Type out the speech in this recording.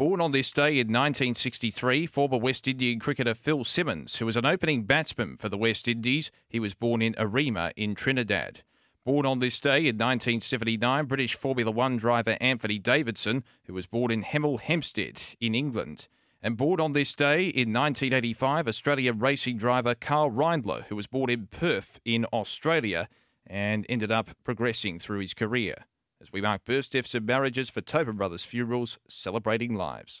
Born on this day in 1963, former West Indian cricketer Phil Simmons, who was an opening batsman for the West Indies. He was born in Arima in Trinidad. Born on this day in 1979, British Formula One driver Anthony Davidson, who was born in Hemel Hempstead in England. And born on this day in 1985, Australian racing driver Karl Reindler, who was born in Perth in Australia and ended up progressing through his career as we mark birth, deaths, and marriages for Tobin Brothers Funerals, celebrating lives.